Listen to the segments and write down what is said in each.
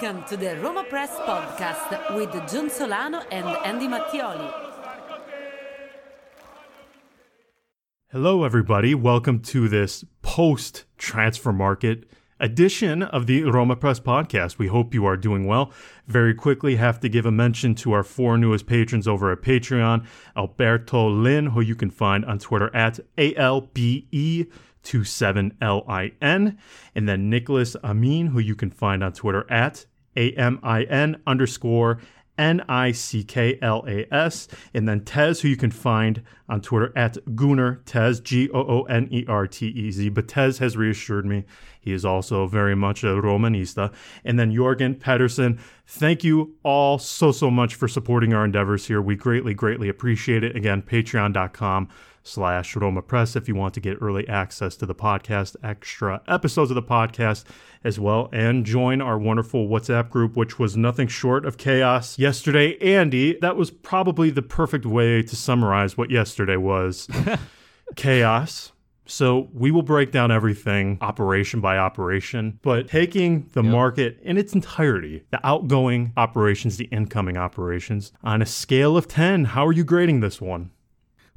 Welcome to the Roma Press podcast with John Solano and Andy Mattioli. Hello, everybody. Welcome to this post transfer market edition of the Roma Press podcast. We hope you are doing well. Very quickly, have to give a mention to our four newest patrons over at Patreon Alberto Lin, who you can find on Twitter at ALBE. 27LIN, and then Nicholas Amin, who you can find on Twitter at A-M-I-N underscore N-I-C-K-L-A-S, and then Tez, who you can find on Twitter at Gooner Tez, G-O-O-N-E-R-T-E-Z. But Tez has reassured me he is also very much a Romanista. And then Jorgen Pedersen, thank you all so, so much for supporting our endeavors here. We greatly, greatly appreciate it. Again, patreon.com slash Roma Press if you want to get early access to the podcast, extra episodes of the podcast as well, and join our wonderful WhatsApp group, which was nothing short of chaos yesterday. Andy, that was probably the perfect way to summarize what yesterday was chaos. So we will break down everything operation by operation, but taking the yep. market in its entirety, the outgoing operations, the incoming operations, on a scale of 10, how are you grading this one?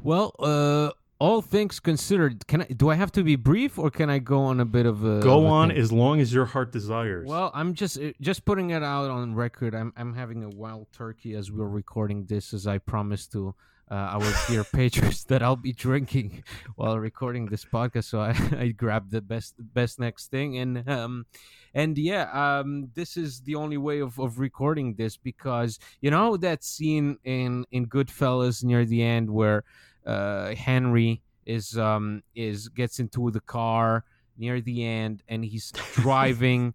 Well, uh, all things considered, can I? Do I have to be brief, or can I go on a bit of a? Go of a on thing? as long as your heart desires. Well, I'm just uh, just putting it out on record. I'm I'm having a wild turkey as we're recording this, as I promised to uh, our dear patrons that I'll be drinking while recording this podcast. So I, I grabbed the best best next thing, and um, and yeah, um, this is the only way of, of recording this because you know that scene in in Goodfellas near the end where uh, Henry is um, is gets into the car near the end and he's driving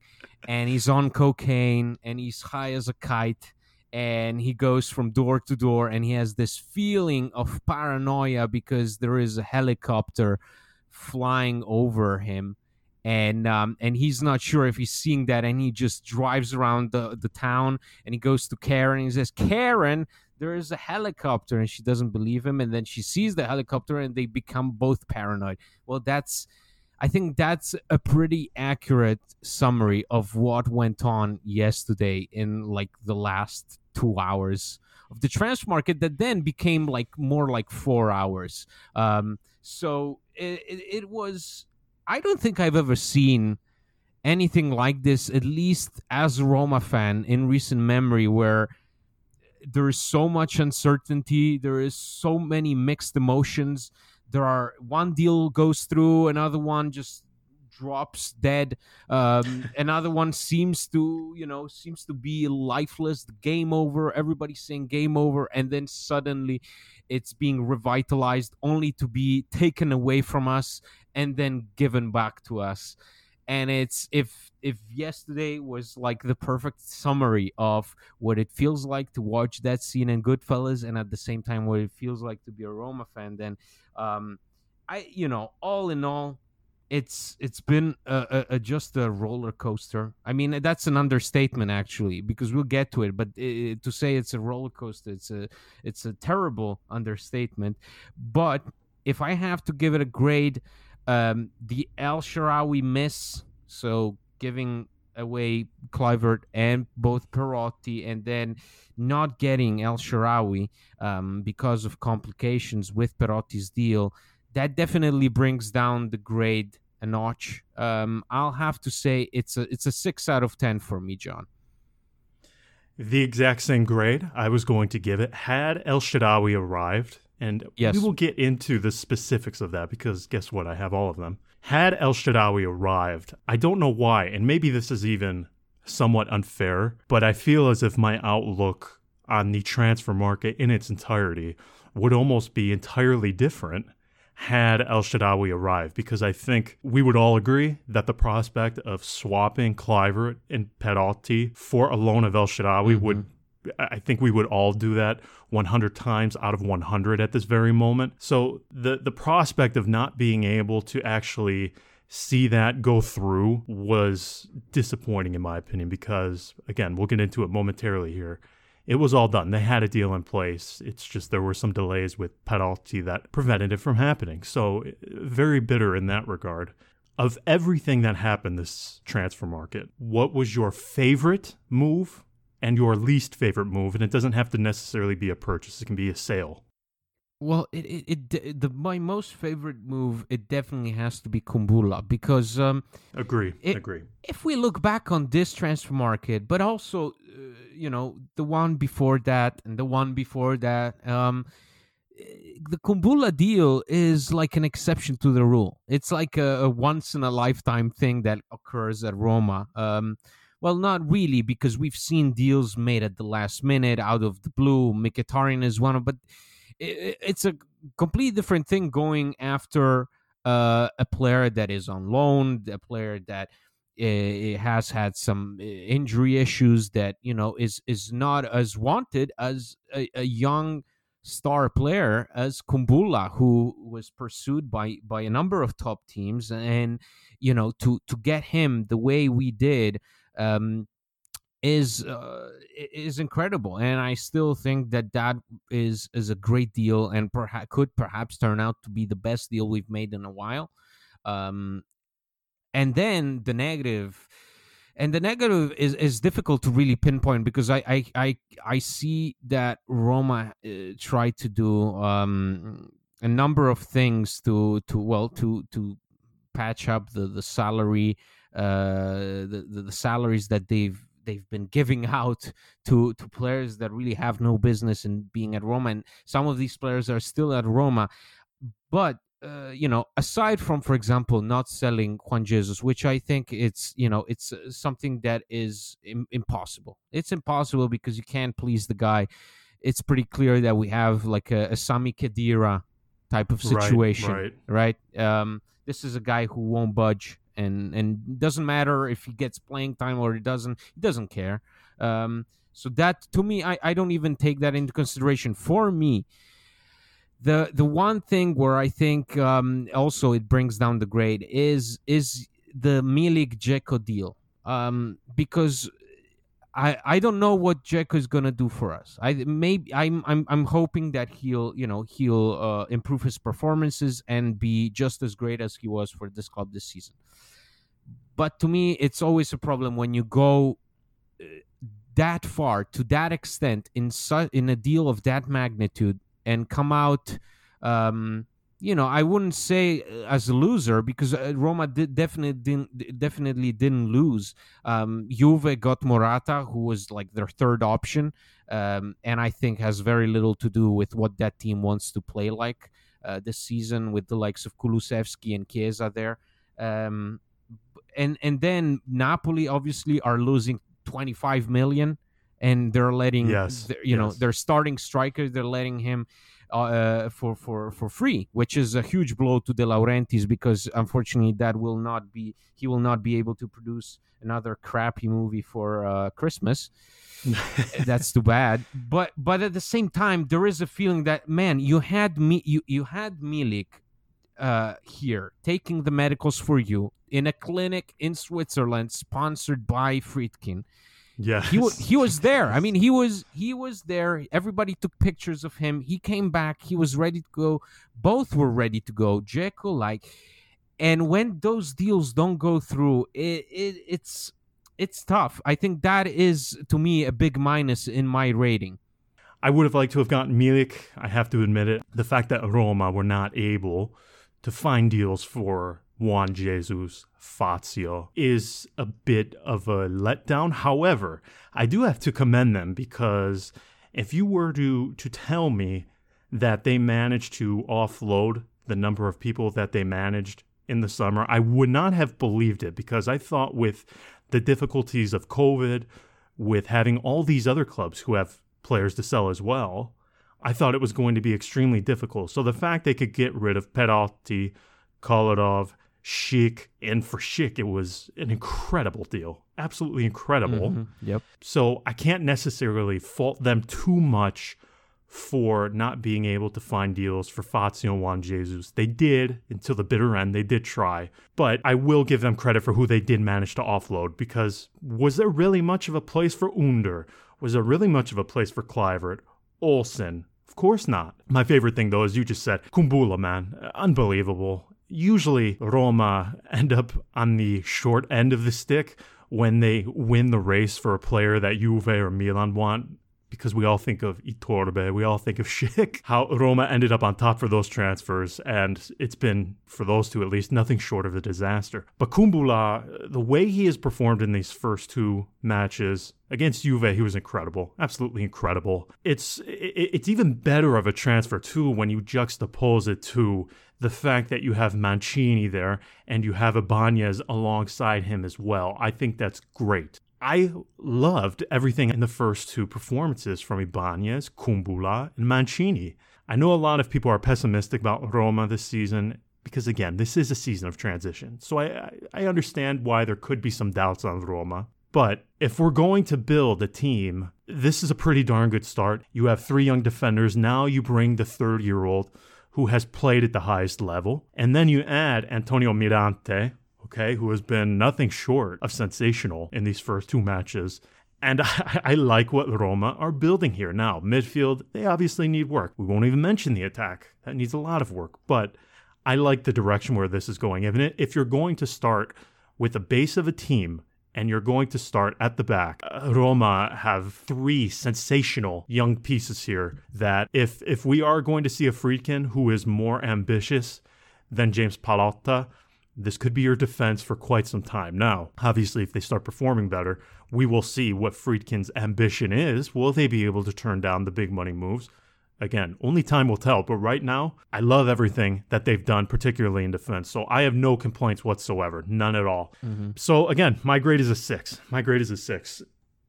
and he's on cocaine and he's high as a kite and he goes from door to door and he has this feeling of paranoia because there is a helicopter flying over him and um, and he's not sure if he's seeing that and he just drives around the, the town and he goes to Karen and he says Karen there is a helicopter and she doesn't believe him and then she sees the helicopter and they become both paranoid. Well that's i think that's a pretty accurate summary of what went on yesterday in like the last two hours of the transfer market that then became like more like four hours. Um, so it, it, it was i don't think i've ever seen anything like this at least as a roma fan in recent memory where there is so much uncertainty. There is so many mixed emotions. There are one deal goes through another one just drops dead. Um, another one seems to you know seems to be lifeless game over everybody's saying game over and then suddenly it's being revitalized only to be taken away from us and then given back to us and it's if if yesterday was like the perfect summary of what it feels like to watch that scene in Goodfellas, and at the same time what it feels like to be a Roma fan, then um, I you know all in all, it's it's been a, a, a just a roller coaster. I mean that's an understatement actually because we'll get to it, but it, to say it's a roller coaster, it's a it's a terrible understatement. But if I have to give it a grade. Um, the El Shaarawy miss, so giving away Kluivert and both Perotti, and then not getting El Shaarawy um, because of complications with Perotti's deal, that definitely brings down the grade a notch. Um, I'll have to say it's a it's a six out of ten for me, John. The exact same grade I was going to give it had El Shaarawy arrived, and yes. we will get into the specifics of that because guess what? I have all of them. Had El Shaarawy arrived, I don't know why, and maybe this is even somewhat unfair, but I feel as if my outlook on the transfer market in its entirety would almost be entirely different had El Shaarawy arrived because I think we would all agree that the prospect of swapping Kluivert and Perotti for a loan of El Shaarawy mm-hmm. would I think we would all do that 100 times out of 100 at this very moment. So the the prospect of not being able to actually see that go through was disappointing in my opinion because again, we'll get into it momentarily here. It was all done. They had a deal in place. It's just there were some delays with Perotti that prevented it from happening. So eh, very bitter in that regard. Of everything that happened this transfer market, what was your favorite move and your least favorite move? And it doesn't have to necessarily be a purchase; it can be a sale. Well, it, it, it the my most favorite move it definitely has to be Kumbulla because um agree it, agree if we look back on this transfer market, but also uh, you know the one before that and the one before that um the Kumbulla deal is like an exception to the rule. It's like a, a once in a lifetime thing that occurs at Roma. Um, well, not really, because we've seen deals made at the last minute out of the blue. Mkhitaryan is one of, but it's a completely different thing going after uh, a player that is on loan, a player that has had some injury issues that you know is is not as wanted as a, a young star player as Kumbulla, who was pursued by by a number of top teams, and you know to to get him the way we did. Um, is uh, is incredible, and I still think that that is is a great deal, and perhaps could perhaps turn out to be the best deal we've made in a while. Um, and then the negative, and the negative is is difficult to really pinpoint because I I I, I see that Roma uh, tried to do um, a number of things to to well to to patch up the the salary the, the, the salaries that they've they've been giving out to to players that really have no business in being at Roma, and some of these players are still at Roma. But uh, you know, aside from, for example, not selling Juan Jesus, which I think it's you know it's uh, something that is Im- impossible. It's impossible because you can't please the guy. It's pretty clear that we have like a, a Sami Khedira type of situation, right? right. right? Um, this is a guy who won't budge and and doesn't matter if he gets playing time or he doesn't he doesn't care. Um, so that to me I, I don't even take that into consideration. For me the the one thing where i think um, also it brings down the grade is is the milik Dzeko deal. Um, because I, I don't know what Dzeko is gonna do for us. I maybe I'm I'm I'm hoping that he'll you know he'll uh, improve his performances and be just as great as he was for this club this season. But to me, it's always a problem when you go uh, that far to that extent in su- in a deal of that magnitude and come out um, you know, I wouldn't say uh, as a loser because uh, Roma did definitely didn't definitely didn't lose. Um, Juve got Morata, who was like their third option, um, and I think has very little to do with what that team wants to play like uh, this season with the likes of Kulusevski and Chiesa there. Um, and and then Napoli obviously are losing 25 million and they're letting yes, you yes. know their starting striker they're letting him uh, for for for free, which is a huge blow to De Laurentiis because unfortunately that will not be he will not be able to produce another crappy movie for uh, Christmas. That's too bad. But but at the same time, there is a feeling that man, you had me you you had Milik uh, here taking the medicals for you in a clinic in Switzerland sponsored by Friedkin yeah, he was he was there. I mean, he was he was there. Everybody took pictures of him. He came back. He was ready to go. Both were ready to go. Dzeko, like, and when those deals don't go through, it, it it's it's tough. I think that is to me a big minus in my rating. I would have liked to have gotten Milik. I have to admit it. The fact that Roma were not able to find deals for Juan Jesus Fazio is a bit of a letdown. However, I do have to commend them because if you were to to tell me that they managed to offload the number of people that they managed in the summer, I would not have believed it because I thought with the difficulties of COVID, with having all these other clubs who have players to sell as well, I thought it was going to be extremely difficult. So the fact they could get rid of Perotti, Kolarov, Schick, and for Schick, it was an incredible deal. Absolutely incredible. Mm-hmm. Yep. So I can't necessarily fault them too much for not being able to find deals for Fazio and Juan Jesus. They did until the bitter end. They did try. But I will give them credit for who they did manage to offload because was there really much of a place for Under? Was there really much of a place for Kluivert? Olsen? Of course not. My favorite thing, though, as you just said, Kumbulla, man. Unbelievable usually Roma end up on the short end of the stick when they win the race for a player that Juve or Milan want because we all think of Iturbe, we all think of Schick, how Roma ended up on top for those transfers, and it's been, for those two at least, nothing short of a disaster. But Kumbulla, the way he has performed in these first two matches against Juve, he was incredible, absolutely incredible. It's it's even better of a transfer too when you juxtapose it to the fact that you have Mancini there and you have Ibanez alongside him as well. I think that's great. I loved everything in the first two performances from Ibanez, Kumbulla, and Mancini. I know a lot of people are pessimistic about Roma this season because, again, this is a season of transition. So I, I understand why there could be some doubts on Roma. But if we're going to build a team, this is a pretty darn good start. You have three young defenders. Now you bring the third year old who has played at the highest level. And then you add Antonio Mirante, okay, who has been nothing short of sensational in these first two matches. And I, I, like what Roma are building here. Now, midfield, they obviously need work. We won't even mention the attack. That needs a lot of work. But I like the direction where this is going. If you're going to start with the base of a team and you're going to start at the back, uh, Roma have three sensational young pieces here that if if we are going to see a Friedkin who is more ambitious than James Pallotta, this could be your defense for quite some time. Now, obviously, if they start performing better, we will see what Friedkin's ambition is. Will they be able to turn down the big money moves? Again, only time will tell, but right now, I love everything that they've done, particularly in defense. So I have no complaints whatsoever, none at all. Mm-hmm. So again, my grade is a six. My grade is a six.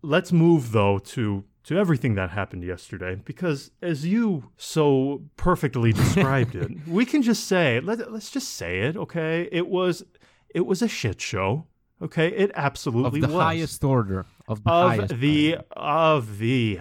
Let's move, though, to to everything that happened yesterday because as you so perfectly described it we can just say let, let's just say it okay it was it was a shit show okay it absolutely of the was. highest order of the of highest the of the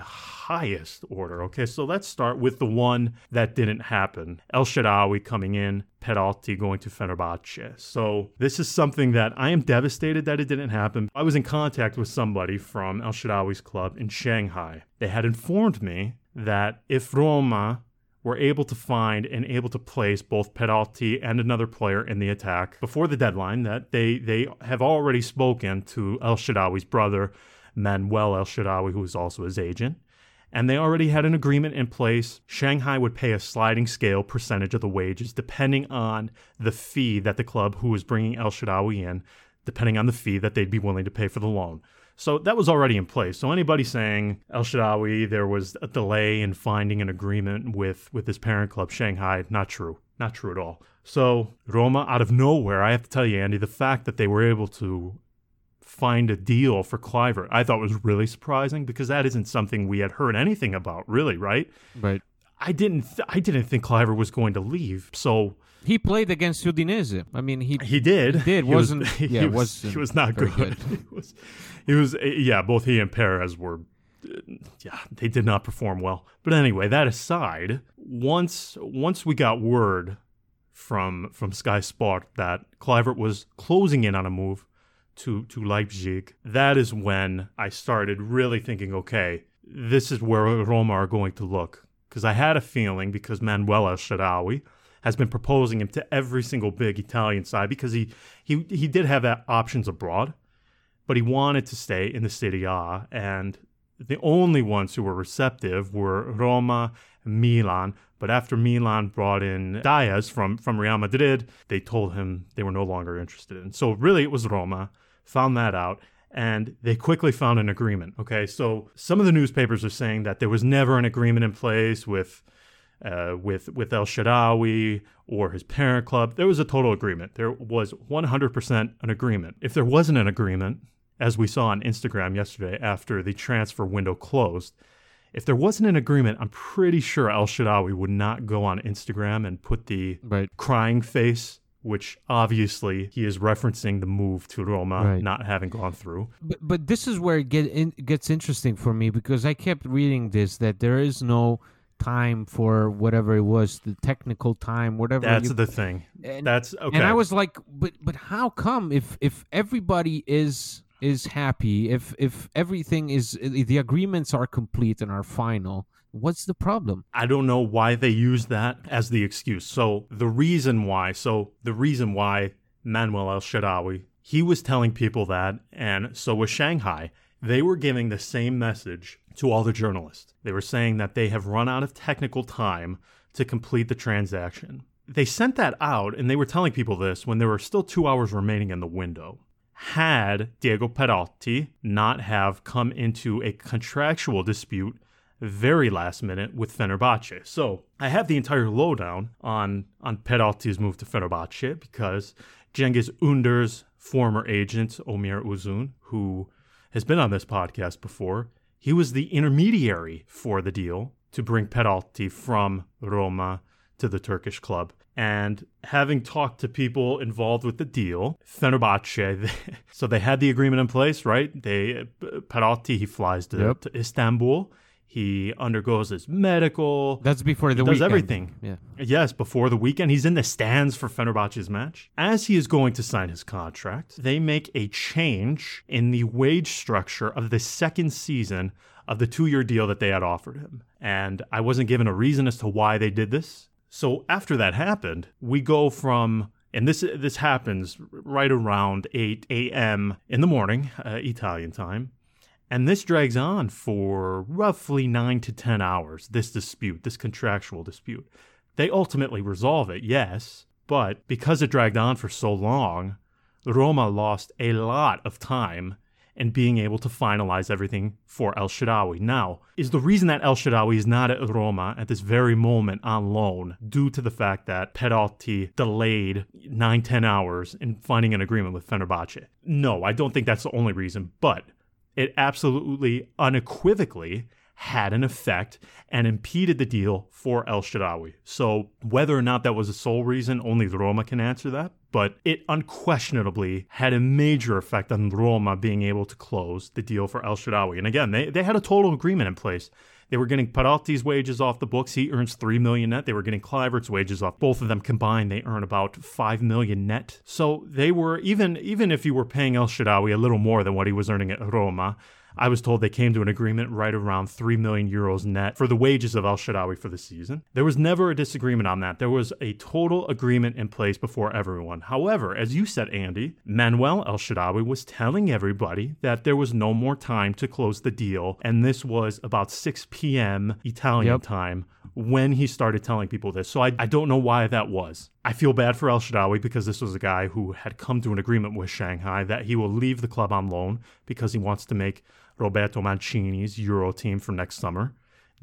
highest order. Okay, so let's start with the one that didn't happen. El Shaarawy coming in, Perotti going to Fenerbahce. So this is something that I am devastated that it didn't happen. I was in contact with somebody from El Shaarawy's club in Shanghai. They had informed me that if Roma were able to find and able to place both Perotti and another player in the attack before the deadline that they they have already spoken to El Shaarawy's brother Manuel El Shaarawy who is also his agent and they already had an agreement in place. Shanghai would pay a sliding scale percentage of the wages depending on the fee that the club who was bringing El Shaarawy in, depending on the fee that they'd be willing to pay for the loan. So that was already in place. So anybody saying El Shaarawy, there was a delay in finding an agreement with with his parent club, Shanghai, not true. Not true at all. So Roma, out of nowhere, I have to tell you, Andy, the fact that they were able to find a deal for Kluivert, I thought was really surprising because that isn't something we had heard anything about, really, right? Right. I didn't. Th- I didn't think Kluivert was going to leave. So he played against Udinese. I mean, he he did. He did. He wasn't was, yeah, he was, he was not good. good. he was. He was. Yeah, both he and Perez were. Yeah, they did not perform well. But anyway, that aside, once once we got word from from Sky Sport that Kluivert was closing in on a move, to to Leipzig, that is when I started really thinking, okay, this is where Roma are going to look. Because I had a feeling, because Manuel El has been proposing him to every single big Italian side, because he he he did have options abroad, but he wanted to stay in the Serie A, and the only ones who were receptive were Roma, Milan. But after Milan brought in Diaz from, from Real Madrid, they told him they were no longer interested in. So really, it was Roma found that out and they quickly found an agreement. Okay, so some of the newspapers are saying that there was never an agreement in place with uh, with with El Shaarawy or his parent club. There was a total agreement. There was 100% an agreement. If there wasn't an agreement, as we saw on Instagram yesterday after the transfer window closed, if there wasn't an agreement, I'm pretty sure El Shaarawy would not go on Instagram and put the right. crying face which obviously he is referencing the move to Roma right. not having gone through. But but this is where it get in, gets interesting for me because I kept reading this that there is no time for whatever it was the technical time whatever that's you, the thing and, that's okay and i was like but but how come if if everybody is is happy, if if everything is the agreements are complete and are final, what's the problem? I don't know why they use that as the excuse. So the reason why, so the reason why Manuel El Shaarawy, he was telling people that, and so was Shanghai. They were giving the same message to all the journalists. They were saying that they have run out of technical time to complete the transaction. They sent that out and they were telling people this when there were still two hours remaining in the window. Had Diego Perotti not have come into a contractual dispute very last minute with Fenerbahce. So I have the entire lowdown on, on Perotti's move to Fenerbahce because Cengiz Ünder's former agent, Omir Uzun, who has been on this podcast before, he was the intermediary for the deal to bring Perotti from Roma to the Turkish club. And having talked to people involved with the deal, Fenerbahce, so they had the agreement in place, right? They uh, Perotti he flies to, yep. to Istanbul. He undergoes his medical. That's before the he does weekend. everything. Yeah. Yes, before the weekend. He's in the stands for Fenerbahce's match. As he is going to sign his contract, they make a change in the wage structure of the second season of the two year deal that they had offered him. And I wasn't given a reason as to why they did this. So after that happened, we go from and this this happens right around 8 a.m. in the morning, uh, Italian time. And this drags on for roughly 9 to 10 hours, this dispute, this contractual dispute. They ultimately resolve it, yes, but because it dragged on for so long, Roma lost a lot of time and being able to finalize everything for El Shaarawy. Now, is the reason that El Shaarawy is not at Roma at this very moment on loan due to the fact that Perotti delayed 9 10 hours in finding an agreement with Fenerbahce? No, I don't think that's the only reason, but it absolutely unequivocally had an effect and impeded the deal for El Shaarawy. So, whether or not that was the sole reason, only Roma can answer that. But it unquestionably had a major effect on Roma being able to close the deal for El Shaarawy. And again, they, they had a total agreement in place. They were getting Perotti's wages off the books. He earns three million net. They were getting Kluivert's wages off. Both of them combined, they earn about five million net. So they were even even if you were paying El Shaarawy a little more than what he was earning at Roma, I was told they came to an agreement right around 3 million euros net for the wages of El Shaarawy for the season. There was never a disagreement on that. There was a total agreement in place before everyone. However, as you said, Andy, Manuel El Shaarawy was telling everybody that there was no more time to close the deal, and this was about 6 p.m. Italian yep. time when he started telling people this. So I, I don't know why that was. I feel bad for El Shaarawy because this was a guy who had come to an agreement with Shanghai that he will leave the club on loan because he wants to make Roberto Mancini's Euro team for next summer.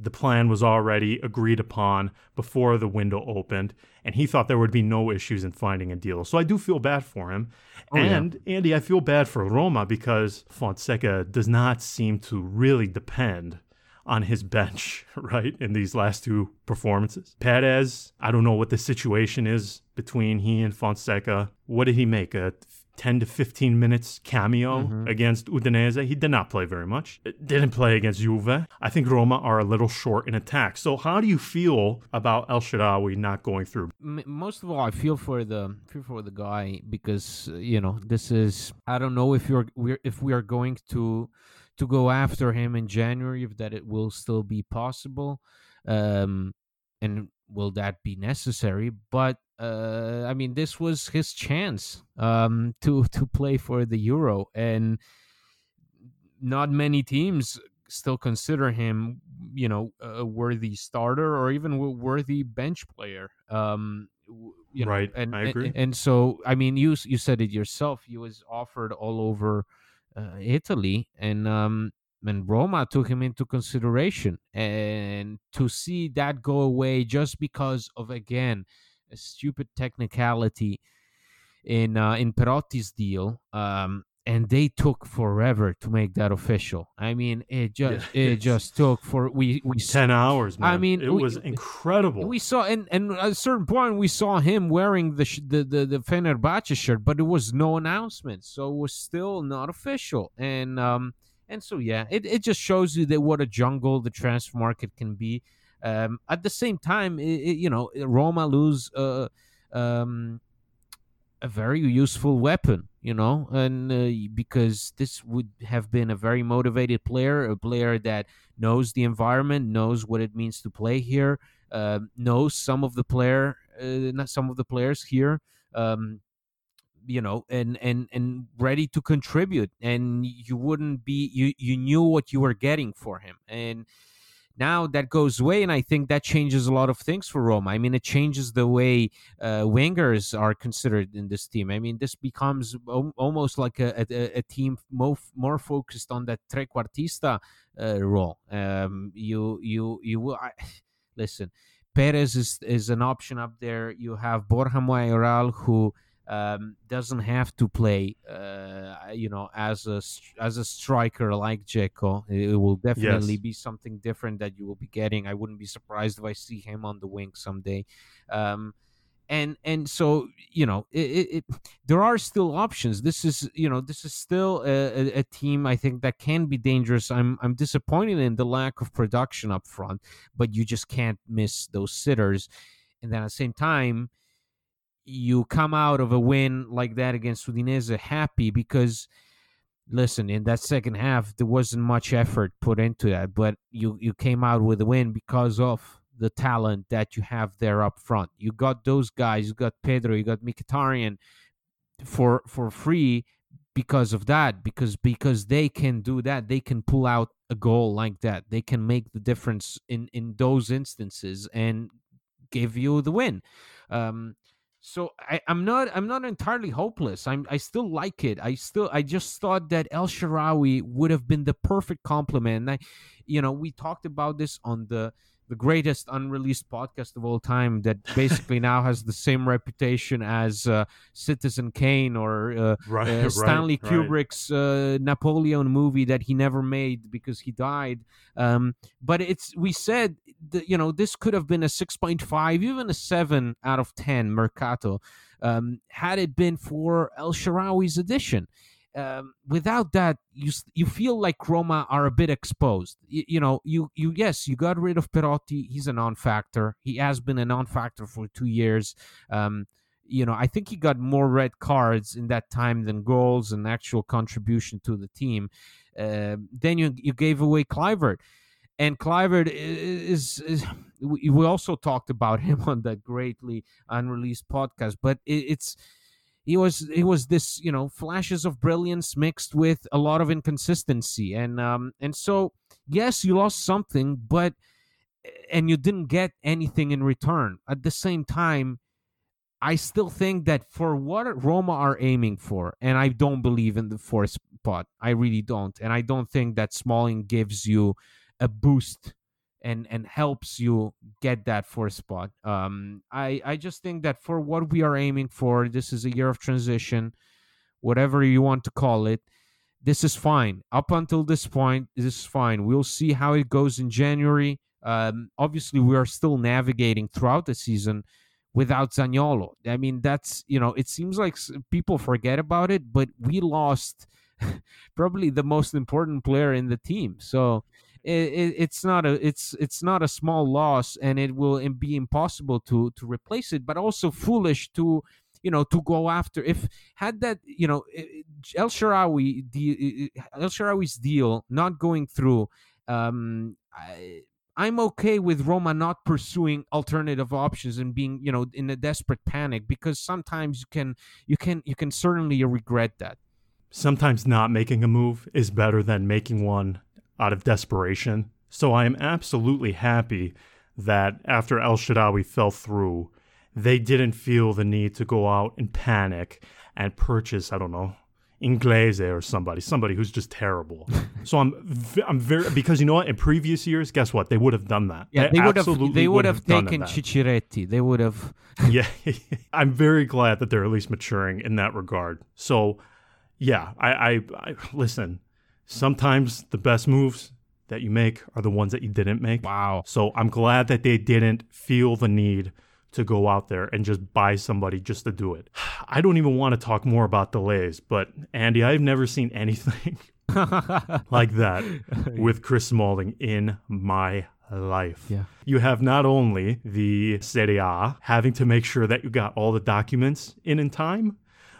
The plan was already agreed upon before the window opened, and he thought there would be no issues in finding a deal. So I do feel bad for him. Oh, and yeah. Andy, I feel bad for Roma because Fonseca does not seem to really depend on his bench, right, in these last two performances. Perez, I don't know what the situation is between he and Fonseca. What did he make? A 10 to 15 minutes cameo mm-hmm. against Udinese. He did not play very much. Didn't play against Juve. I think Roma are a little short in attack. So how do you feel about El Shaarawy not going through? Most of all, I feel for the feel for the guy because you know this is I don't know if you're we're if we are going to to go after him in January if that it will still be possible. Um, and will that be necessary? But uh, I mean, this was his chance um, to to play for the Euro, and not many teams still consider him, you know, a worthy starter or even a worthy bench player. Um, you know, right, and, I agree. And, and, so, I mean, you you said it yourself. He was offered all over Italy, and um, and Roma took him into consideration, and to see that go away just because of again a stupid technicality in uh, in Perotti's deal. Um, and they took forever to make that official. I mean, it just yeah, it just took for we we ten hours. Man. I mean, it we, was incredible. We saw and and at a certain point we saw him wearing the the the, the Fenerbahce shirt, but it was no announcement, so it was still not official. And um and so yeah, it, it just shows you that what a jungle the transfer market can be. Um, at the same time, it, it, you know, Roma lose uh, um, a very useful weapon, you know, and uh, because this would have been a very motivated player, a player that knows the environment, knows what it means to play here, uh, knows some of the player, uh, not some of the players here. Um, you know and and and ready to contribute and you wouldn't be you you knew what you were getting for him and now that goes away, and I think that changes a lot of things for Roma. I mean, it changes the way uh, wingers are considered in this team. I mean, this becomes o- almost like a, a, a, team more, more focused on that trequartista uh, role. Um, you you you will I, listen. Perez is is an option up there. You have Borja Mayoral who um, doesn't have to play, uh, you know, as a as a striker like Dzeko. It, will definitely yes. be something different that you will be getting. I wouldn't be surprised if I see him on the wing someday. Um, and and so you know, it, it, it, there are still options. This is you know, this is still a, a, team I think that can be dangerous. I'm I'm disappointed in the lack of production up front, but you just can't miss those sitters. And then at the same time you come out of a win like that against Udinese happy because listen in that second half there wasn't much effort put into that but you you came out with a win because of the talent that you have there up front. You got those guys you got Pedro you got Mkhitaryan for for free because of that because because they can do that. They can pull out a goal like that. They can make the difference in in those instances and give you the win. Um so I, am not I'm not entirely hopeless. I'm I still like it. I still I just thought that El Shaarawy would have been the perfect complement. I, you know, we talked about this on the the greatest unreleased podcast of all time that basically now has the same reputation as uh, Citizen Kane or uh, right, uh, Stanley right, Kubrick's uh, Napoleon movie that he never made because he died. Um, but it's we said that, you know this could have been a six point five, even a seven out of ten Mercato um, had it been for El Shaarawy's edition um, without that, you you feel like Roma are a bit exposed. You, you, know, you you yes, you got rid of Perotti. He's a non-factor. He has been a non-factor for two years. Um, you know, I think he got more red cards in that time than goals and actual contribution to the team. Uh, then you you gave away Kluivert, and Kluivert is, is, is, we also talked about him on that greatly unreleased podcast, but it, it's he was he was this you know flashes of brilliance mixed with a lot of inconsistency and um and so yes you lost something but and you didn't get anything in return at the same time I still think that for what Roma are aiming for, and I don't believe in the fourth spot. I really don't. And I don't think that Smalling gives you a boost and and helps you get that fourth spot. Um, I I just think that for what we are aiming for, this is a year of transition, whatever you want to call it. This is fine. Up until this point, this is fine. We'll see how it goes in January. Um, obviously, we are still navigating throughout the season without Zaniolo. I mean, that's you know, it seems like people forget about it, but we lost probably the most important player in the team. So it, it, it's not a it's it's not a small loss, and it will be impossible to to replace it. But also foolish to you know to go after if had that you know El Shaarawy the El Shaarawy's deal not going through. Um, I, I'm okay with Roma not pursuing alternative options and being, you know, in a desperate panic because sometimes you can you can you can certainly regret that. Sometimes not making a move is better than making one out of desperation. So I am absolutely happy that after El Shaarawy fell through, they didn't feel the need to go out and panic and purchase, I don't know, Inglese or somebody, somebody who's just terrible. so I'm, I'm very because you know what? In previous years, guess what? They would have done that. Yeah, they, they would have. They would have, have taken Ciciretti. They would have. yeah, I'm very glad that they're at least maturing in that regard. So, yeah, I, I, I listen sometimes the best moves that you make are the ones that you didn't make. Wow. So I'm glad that they didn't feel the need to go out there and just buy somebody just to do it. I don't even want to talk more about delays, but Andy, I've never seen anything like that with Chris Smalling in my life. Yeah. You have not only the Serie A having to make sure that you got all the documents in in time,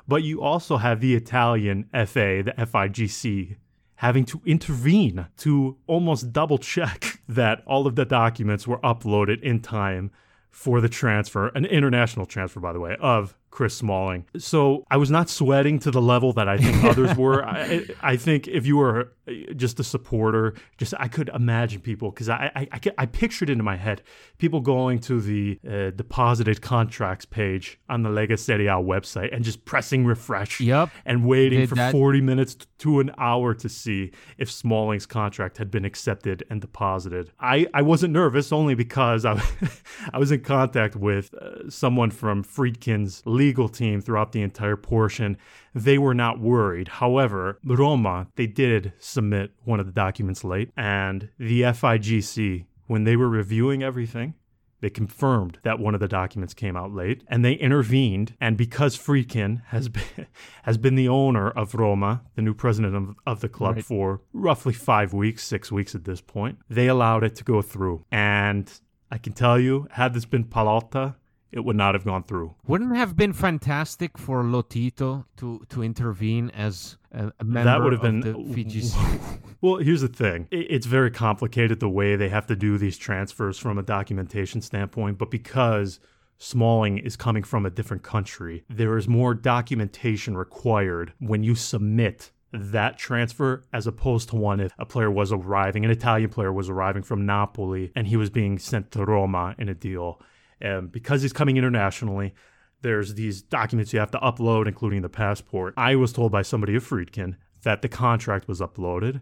But you also have the Italian FA, the FIGC, having to intervene to almost double check that all of the documents were uploaded in time for the transfer, an international transfer, by the way, of Chris Smalling. So I was not sweating to the level that I think others were. I, I, think if you were just a supporter, just I could imagine people because I, I, I, I, pictured it in my head people going to the uh, deposited contracts page on the Lega Serie A website and just pressing refresh yep. and waiting Did for that. 40 minutes to an hour to see if Smalling's contract had been accepted and deposited. I, I wasn't nervous only because I, I was in contact with uh, someone from Friedkin's legal team throughout the entire portion, they were not worried. However, Roma, they did submit one of the documents late, and the FIGC, when they were reviewing everything, they confirmed that one of the documents came out late and they intervened. And because Friedkin has been, has been the owner of Roma, the new president of, of the club, right. for roughly five weeks, six weeks at this point, they allowed it to go through. And I can tell you, had this been Pallotta, it would not have gone through. Wouldn't have been fantastic for Lotito to to intervene as a, a member that would have been the FIGC. well, here's the thing: it's very complicated the way they have to do these transfers from a documentation standpoint, but because Smalling is coming from a different country, there is more documentation required when you submit that transfer as opposed to one if a player was arriving, an Italian player was arriving from Napoli and he was being sent to Roma in a deal um, because he's coming internationally, there's these documents you have to upload, including the passport. I was told by somebody at Friedkin that the contract was uploaded,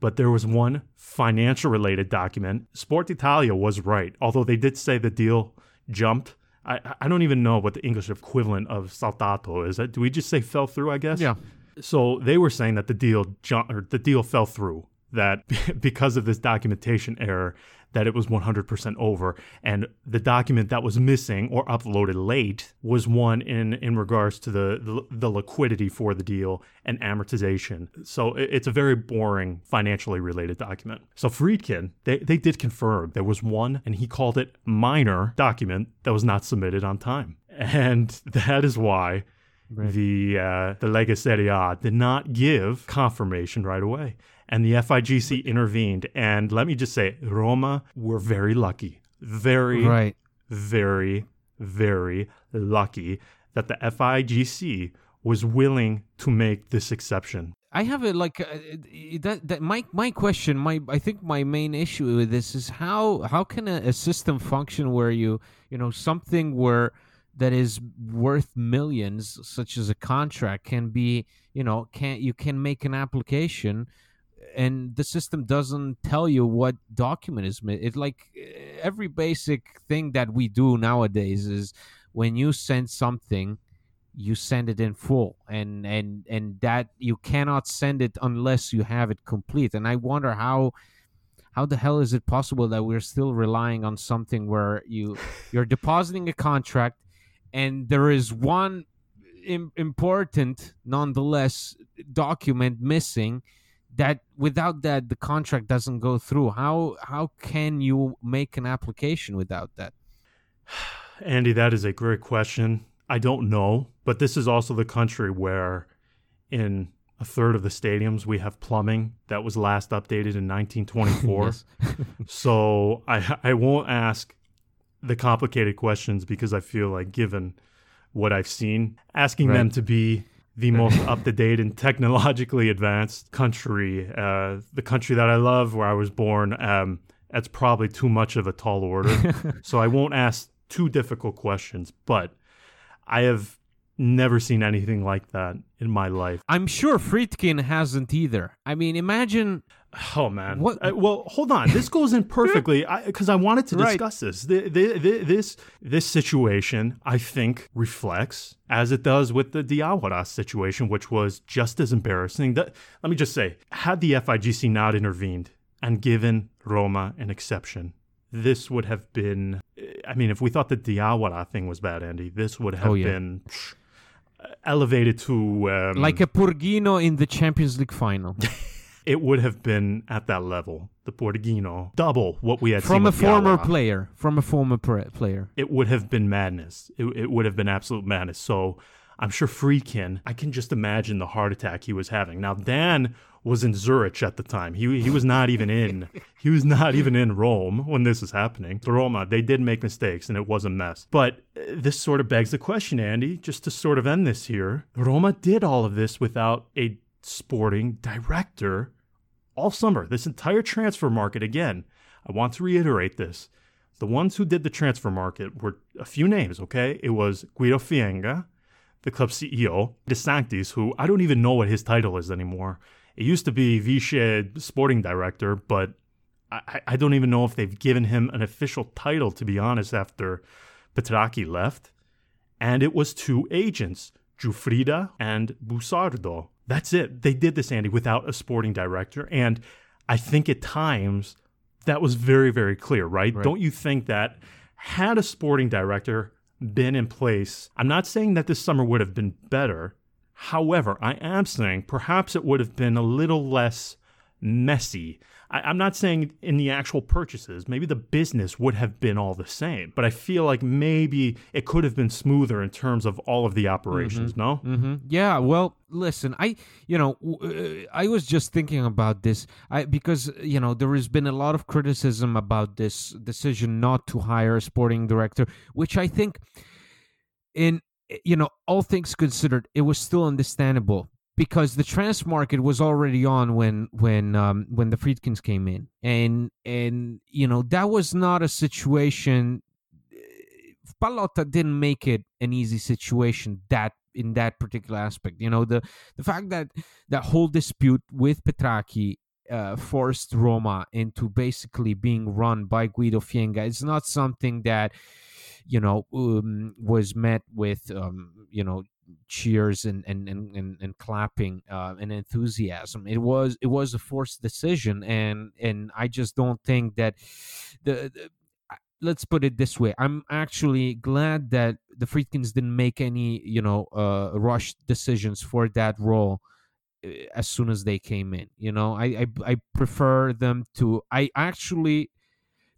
but there was one financial related document. Sport Italia was right, although they did say the deal jumped. I, I don't even know what the English equivalent of saltato is. Do we just say fell through? I guess. Yeah. So they were saying that the deal jumped or the deal fell through. That because of this documentation error, that it was 100% over. And the document that was missing or uploaded late was one in, in regards to the, the, the liquidity for the deal and amortization. So it's a very boring financially related document. So Friedkin, they, they did confirm there was one, and he called it minor document that was not submitted on time. And that is why Right. the uh, the Lega Serie A did not give confirmation right away and the FIGC intervened. And let me just say, Roma were very lucky, very, right. very, very lucky that the FIGC was willing to make this exception. I have a like uh, that. That my my question, my I think my main issue with this is how how can a, a system function where you you know something where that is worth millions, such as a contract, can be you know can you can make an application and the system doesn't tell you what document is made. It's like every basic thing that we do nowadays is when you send something you send it in full and and and that you cannot send it unless you have it complete and i wonder how how the hell is it possible that we're still relying on something where you you're depositing a contract and there is one Im- important nonetheless document missing that without that the contract doesn't go through. How how can you make an application without that? Andy that is a great question. I don't know but this is also the country where in a third of the stadiums we have plumbing that was last updated in 1924 so i i won't ask the complicated questions because i feel like given what i've seen asking right. them to be the most up to date and technologically advanced country, uh, the country that I love, where I was born. Um, that's probably too much of a tall order. so I won't ask too difficult questions, but I have never seen anything like that in my life. I'm sure Friedkin hasn't either. I mean, imagine. Oh man! What? Uh, well, hold on. This goes in perfectly because I, I, wanted to discuss right. this. The, the, the, this this situation, I think, reflects as it does with the Diawara situation, which was just as embarrassing. That let me just say, had the FIGC not intervened and given Roma an exception, this would have been. I mean, if we thought the Diawara thing was bad, Andy, this would have oh, yeah. been. Psh, elevated to um, like a Purgino in the Champions League final. it would have been at that level, the Porghino, double what we had from a former player. From a former player, it would have been madness. It, it would have been absolute madness. So I'm sure Friedkin, I can just imagine the heart attack he was having. Now, Dan was in Zurich at the time. He, he was not even in he was not even in Rome when this was happening. The Roma, they did make mistakes and it was a mess. But uh, this sort of begs the question, Andy, just to sort of end this here. Roma did all of this without a sporting director all summer. This entire transfer market again. I want to reiterate this. The ones who did the transfer market were a few names, okay? It was Guido Fienga, the club CEO, De Sanctis, who I don't even know what his title is anymore. It used to be Vice Sporting Director, but I, I don't even know if they've given him an official title, to be honest, after Petrachi left. And it was two agents, Giuffrida and Busardo. That's it. They did this, Andy, without a sporting director. And I think at times that was very, very clear, right? right? Don't you think that had a sporting director been in place, I'm not saying that this summer would have been better. However, I am saying perhaps it would have been a little less messy. I, am not saying in the actual purchases, maybe the business would have been all the same, but I feel like maybe it could have been smoother in terms of all of the operations, mm-hmm. no? Mm-hmm. Yeah, well, listen, I, you know, uh, I was just thinking about this I, because, you know, there has been a lot of criticism about this decision not to hire a sporting director, which I think in you know all things considered it was still understandable because the trans market was already on when when um, when the Friedkins came in, and and you know that was not a situation. Pallotta didn't make it an easy situation that in that particular aspect. You know the the fact that that whole dispute with Petrachi uh, forced Roma into basically being run by Guido Fienga. It's not something that you know um, was met with um, you know cheers and and and, and, and clapping uh, and enthusiasm. It was it was a forced decision, and and I just don't think that the, the let's put it this way i'm actually glad that the friedkins didn't make any you know uh rushed decisions for that role eh, as soon as they came in you know i i, I prefer them to i actually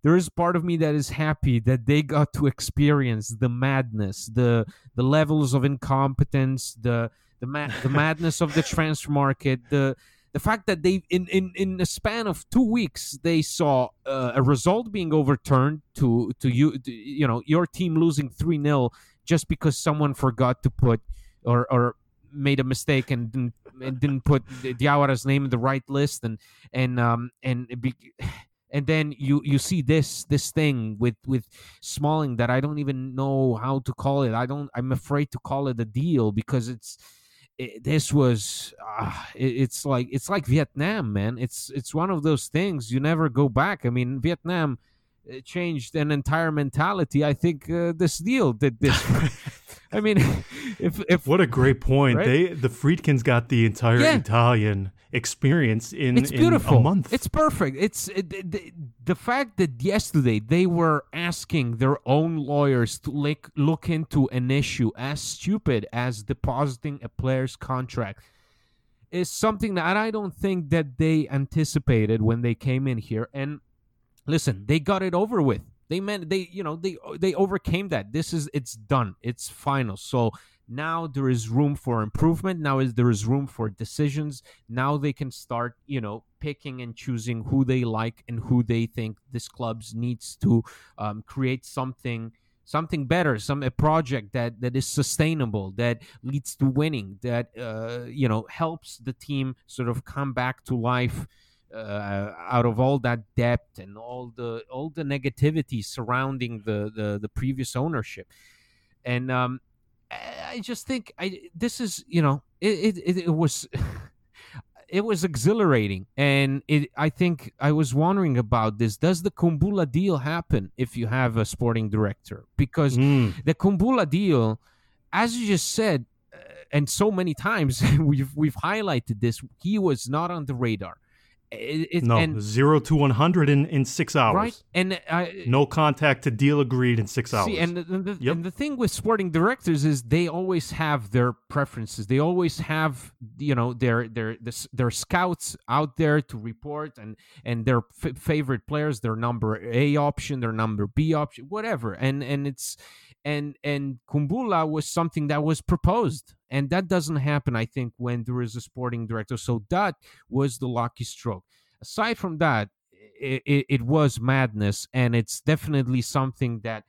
there is part of me that is happy that they got to experience the madness, the the levels of incompetence, the the ma- the madness of the transfer market, the the fact that they in in in a span of two weeks they saw uh, a result being overturned to to you to, you know your team losing 3-0 just because someone forgot to put or or made a mistake and didn't, and didn't put Diawara's name in the right list and and um and be, and then you you see this this thing with with Smalling that I don't even know how to call it. I don't. I'm afraid to call it a deal because it's it, this was uh, it, it's like it's like Vietnam, man. It's it's one of those things you never go back. I mean, Vietnam uh, changed an entire mentality. I think uh, this deal did this. I mean, if if what a great point. Right? They the Friedkins got the entire yeah. Italian experience in it's beautiful. In a month. It's perfect. It's it, the, the fact that yesterday they were asking their own lawyers to look look into an issue as stupid as depositing a player's contract is something that I don't think that they anticipated when they came in here. And listen, they got it over with. They meant they, you know, they they overcame that. This is it's done. It's final. So now there is room for improvement. Now is there is room for decisions. Now they can start, you know, picking and choosing who they like and who they think this clubs needs to um, create something something better some a project that that is sustainable that leads to winning that uh, you know helps the team sort of come back to life uh, out of all that debt and all the all the negativity surrounding the the, the previous ownership and um, I just think I this is you know it it, it was it was exhilarating. And it I think I was wondering about this. Does the Kumbulla deal happen if you have a sporting director? Because mm. the Kumbulla deal as you just said uh, and so many times we've we've highlighted this he was not on the radar it, it, no, and, zero to 100 in, in six hours. Right. And I, no contact to deal agreed in six hours. See, and, the, the, yep. and the thing with sporting directors is they always have their preferences. They always have, you know, their their their scouts out there to report and and their f- favorite players, their number A option, their number B option, whatever. And and it's and and Kumbulla was something that was proposed. And that doesn't happen i think when there is a sporting director. So that was the lucky stroke. Aside from that it, it, it was madness. And it's definitely something that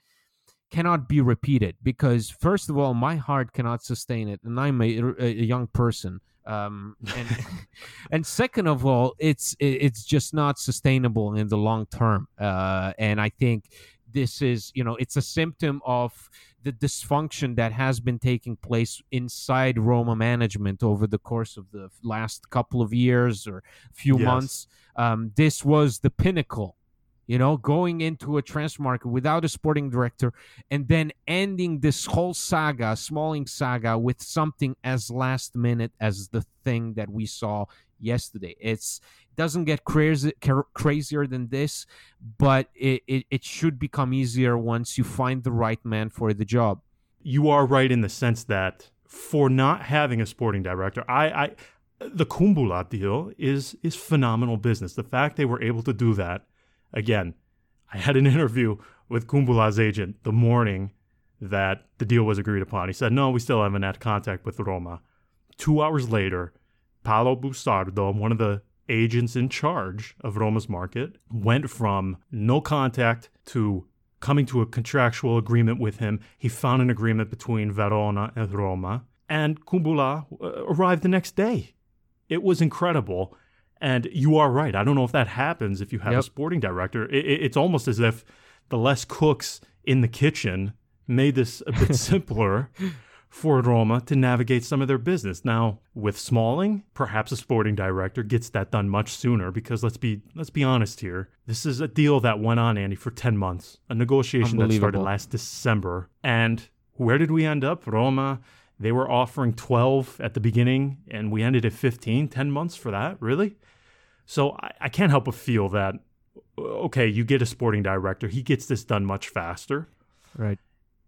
cannot be repeated because first of all my heart cannot sustain it. And i'm a, a young person. Um, and and second of all it's it's just not sustainable in the long term. Uh, and i think this is you know it's a symptom of the dysfunction that has been taking place inside Roma management over the course of the last couple of years or few yes. months. Um, this was the pinnacle, you know, going into a transfer market without a sporting director and then ending this whole saga, Smalling saga, with something as last minute as the thing that we saw yesterday. It's doesn't get crazy, crazier than this, but it, it, it should become easier once you find the right man for the job. You are right in the sense that for not having a sporting director, I, I the Kumbulla deal is is phenomenal business. The fact they were able to do that, again, I had an interview with Kumbulla's agent the morning that the deal was agreed upon. He said, "No, we still haven't had contact with Roma." Two hours later, Paolo Busardo, one of the agents in charge of Roma's market went from no contact to coming to a contractual agreement with him. He found an agreement between Verona and Roma, and Kumbulla uh, arrived the next day. It was incredible. And you are right. I don't know if that happens if you have yep. a sporting director. It, it, it's almost as if the less cooks in the kitchen made this a bit simpler for Roma to navigate some of their business. Now, with Smalling, perhaps a sporting director gets that done much sooner because let's be let's be honest here. This is a deal that went on, Andy, for 10 months. A negotiation that started last December. And where did we end up? Roma, they were offering 12 at the beginning and we ended at 15, 10 months for that, really? So I, I can't help but feel that okay, you get a sporting director, he gets this done much faster. Right.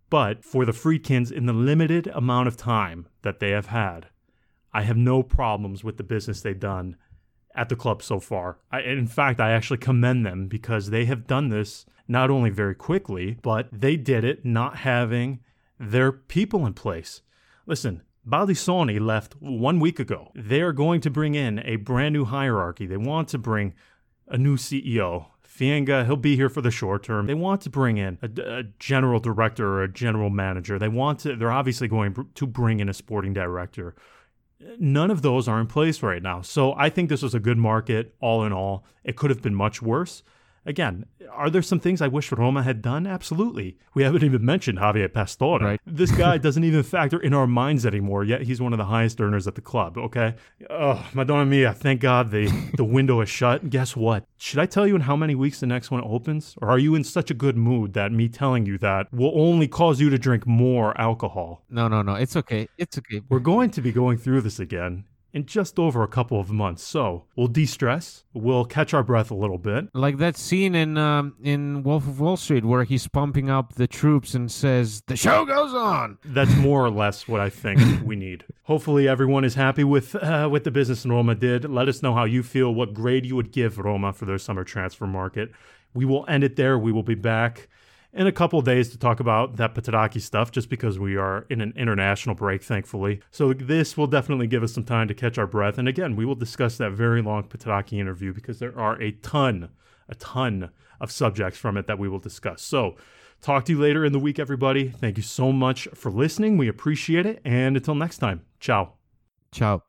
But for the Friedkins, in the limited amount of time that they have had, I have no problems with the business they've done at the club so far. I, in fact, I actually commend them because they have done this not only very quickly, but they did it not having their people in place. Listen, Baldissoni left one week ago. They are going to bring in a brand new hierarchy. They want to bring a new CEO. Fienga, he'll be here for the short term. They want to bring in a, a, general director or a general manager. They want to, they're obviously going to bring in a sporting director. None of those are in place right now. So I think this was a good market all in all. It could have been much worse. Again, are there some things I wish Roma had done? Absolutely. We haven't even mentioned Javier Pastore. Right. This guy doesn't even factor in our minds anymore, yet he's one of the highest earners at the club, okay? Oh, Madonna Mia, thank God the, the window is shut. Guess what? Should I tell you in how many weeks the next one opens? Or are you in such a good mood that me telling you that will only cause you to drink more alcohol? No, no, no. It's okay. It's okay. We're going to be going through this again in just over a couple of months. So we'll de-stress, we'll catch our breath a little bit. Like that scene in um, in Wolf of Wall Street where he's pumping up the troops and says, "The show goes on." That's more or less what I think we need. Hopefully, everyone is happy with uh, with the business Roma did. Let us know how you feel. What grade you would give Roma for their summer transfer market. We will end it there. We will be back in a couple days to talk about that Petrachi stuff, just because we are in an international break, thankfully. So this will definitely give us some time to catch our breath. And again, we will discuss that very long Petrachi interview because there are a ton, a ton of subjects from it that we will discuss. So talk to you later in the week, everybody. Thank you so much for listening. We appreciate it. And until next time, ciao. Ciao.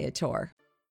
Viator.